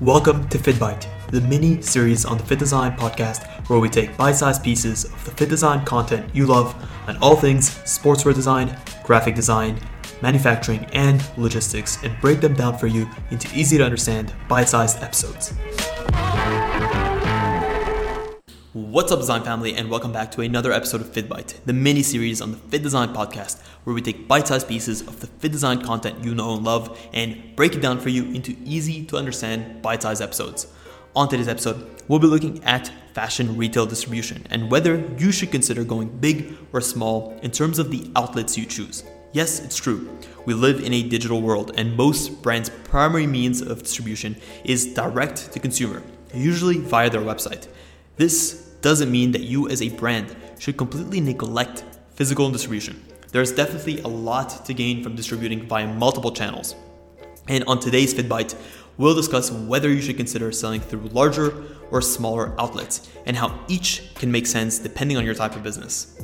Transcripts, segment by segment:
Welcome to FittBite, the mini series on the FittDesign podcast where we take bite sized pieces of the FittDesign content you love on all things sportswear design, graphic design, manufacturing, and logistics and break them down for you into easy to understand bite sized episodes. What's up, design family, and welcome back to another episode of FittBite, the mini series on the FittDesign podcast, where we take bite sized pieces of the FittDesign content you know and love and break it down for you into easy to understand bite sized episodes. On today's episode, we'll be looking at fashion retail distribution and whether you should consider going big or small in terms of the outlets you choose. Yes, it's true. We live in a digital world, and most brands' primary means of distribution is direct to consumer, usually via their website. This doesn't mean that you as a brand should completely neglect physical distribution. There's definitely a lot to gain from distributing via multiple channels. And on today's FittBite, we'll discuss whether you should consider selling through larger or smaller outlets and how each can make sense depending on your type of business.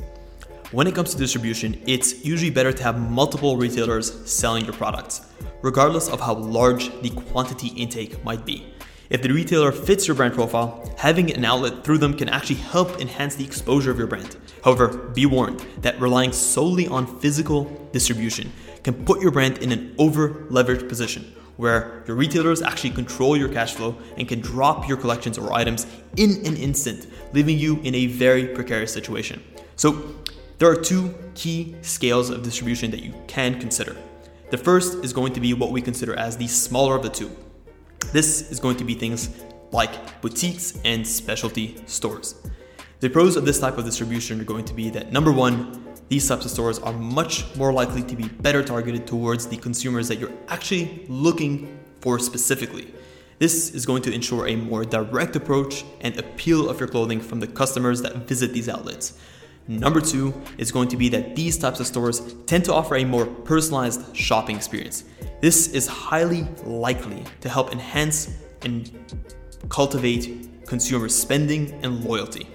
When it comes to distribution, it's usually better to have multiple retailers selling your products, regardless of how large the quantity intake might be. If the retailer fits your brand profile, having an outlet through them can actually help enhance the exposure of your brand. However, be warned that relying solely on physical distribution can put your brand in an over leveraged position where your retailers actually control your cash flow and can drop your collections or items in an instant, leaving you in a very precarious situation. So, there are two key scales of distribution that you can consider. The first is going to be what we consider as the smaller of the two, this is going to be things like boutiques and specialty stores. The pros of this type of distribution are going to be that number one, these types of stores are much more likely to be better targeted towards the consumers that you're actually looking for specifically. This is going to ensure a more direct approach and appeal of your clothing from the customers that visit these outlets. Number two is going to be that these types of stores tend to offer a more personalized shopping experience. This is highly likely to help enhance and cultivate consumer spending and loyalty.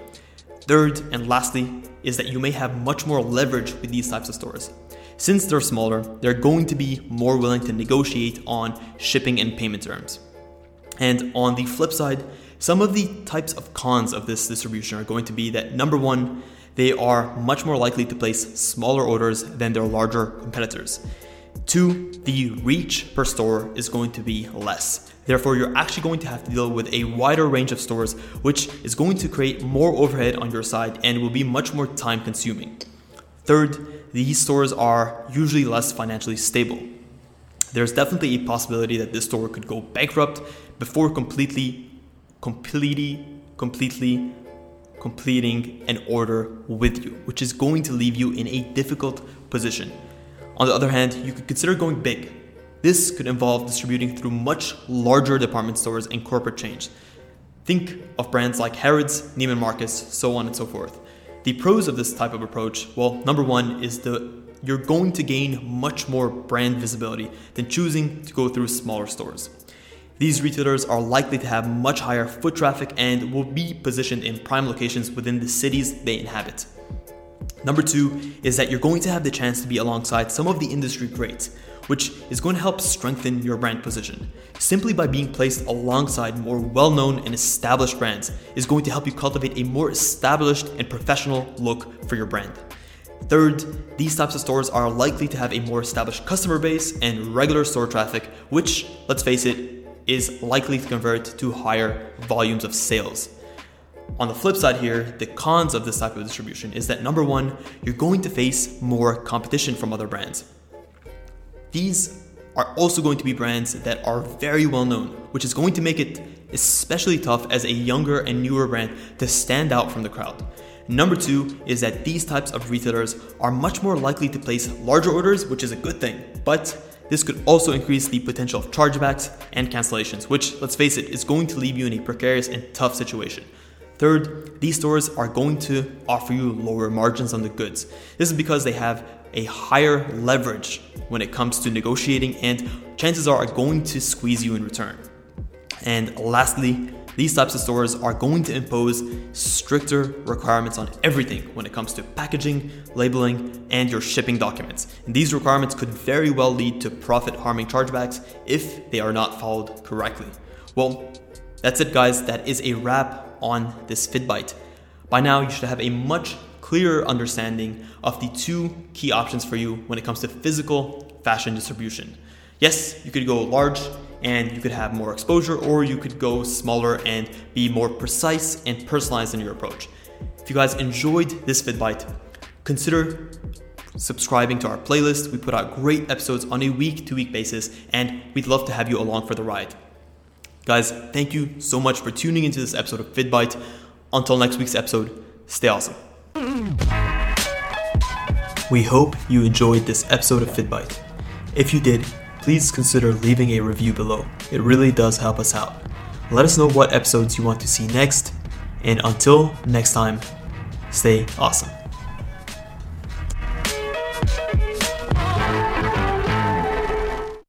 Third and lastly is that you may have much more leverage with these types of stores. Since they're smaller, they're going to be more willing to negotiate on shipping and payment terms. And on the flip side, some of the types of cons of this distribution are going to be that number one, they are much more likely to place smaller orders than their larger competitors. Two, the reach per store is going to be less. Therefore, you're actually going to have to deal with a wider range of stores, which is going to create more overhead on your side and will be much more time consuming. Third, these stores are usually less financially stable. There's definitely a possibility that this store could go bankrupt before completely, completely, completely completing an order with you, which is going to leave you in a difficult position. On the other hand, you could consider going big. This could involve distributing through much larger department stores and corporate chains. Think of brands like Harrods, Neiman Marcus, so on and so forth. The pros of this type of approach, well, number one is the you're going to gain much more brand visibility than choosing to go through smaller stores. These retailers are likely to have much higher foot traffic and will be positioned in prime locations within the cities they inhabit. Number two is that you're going to have the chance to be alongside some of the industry greats, which is going to help strengthen your brand position. Simply by being placed alongside more well known and established brands is going to help you cultivate a more established and professional look for your brand. Third, these types of stores are likely to have a more established customer base and regular store traffic, which, let's face it, is likely to convert to higher volumes of sales. On the flip side here, the cons of this type of distribution is that number one, you're going to face more competition from other brands. These are also going to be brands that are very well known, which is going to make it especially tough as a younger and newer brand to stand out from the crowd. Number two is that these types of retailers are much more likely to place larger orders, which is a good thing, but this could also increase the potential of chargebacks and cancellations, which, let's face it, is going to leave you in a precarious and tough situation. Third, these stores are going to offer you lower margins on the goods. This is because they have a higher leverage when it comes to negotiating, and chances are, are going to squeeze you in return. And lastly, these types of stores are going to impose stricter requirements on everything when it comes to packaging, labeling, and your shipping documents. And these requirements could very well lead to profit harming chargebacks if they are not followed correctly. Well, that's it, guys. That is a wrap on this FittBite. By now, you should have a much clearer understanding of the two key options for you when it comes to physical fashion distribution. Yes, you could go large and you could have more exposure, or you could go smaller and be more precise and personalized in your approach. If you guys enjoyed this FittBite, consider subscribing to our playlist. We put out great episodes on a week to week basis, and we'd love to have you along for the ride. Guys, thank you so much for tuning into this episode of FittBite. Until next week's episode, stay awesome. We hope you enjoyed this episode of FittBite. If you did, please consider leaving a review below. It really does help us out. Let us know what episodes you want to see next, and until next time, stay awesome.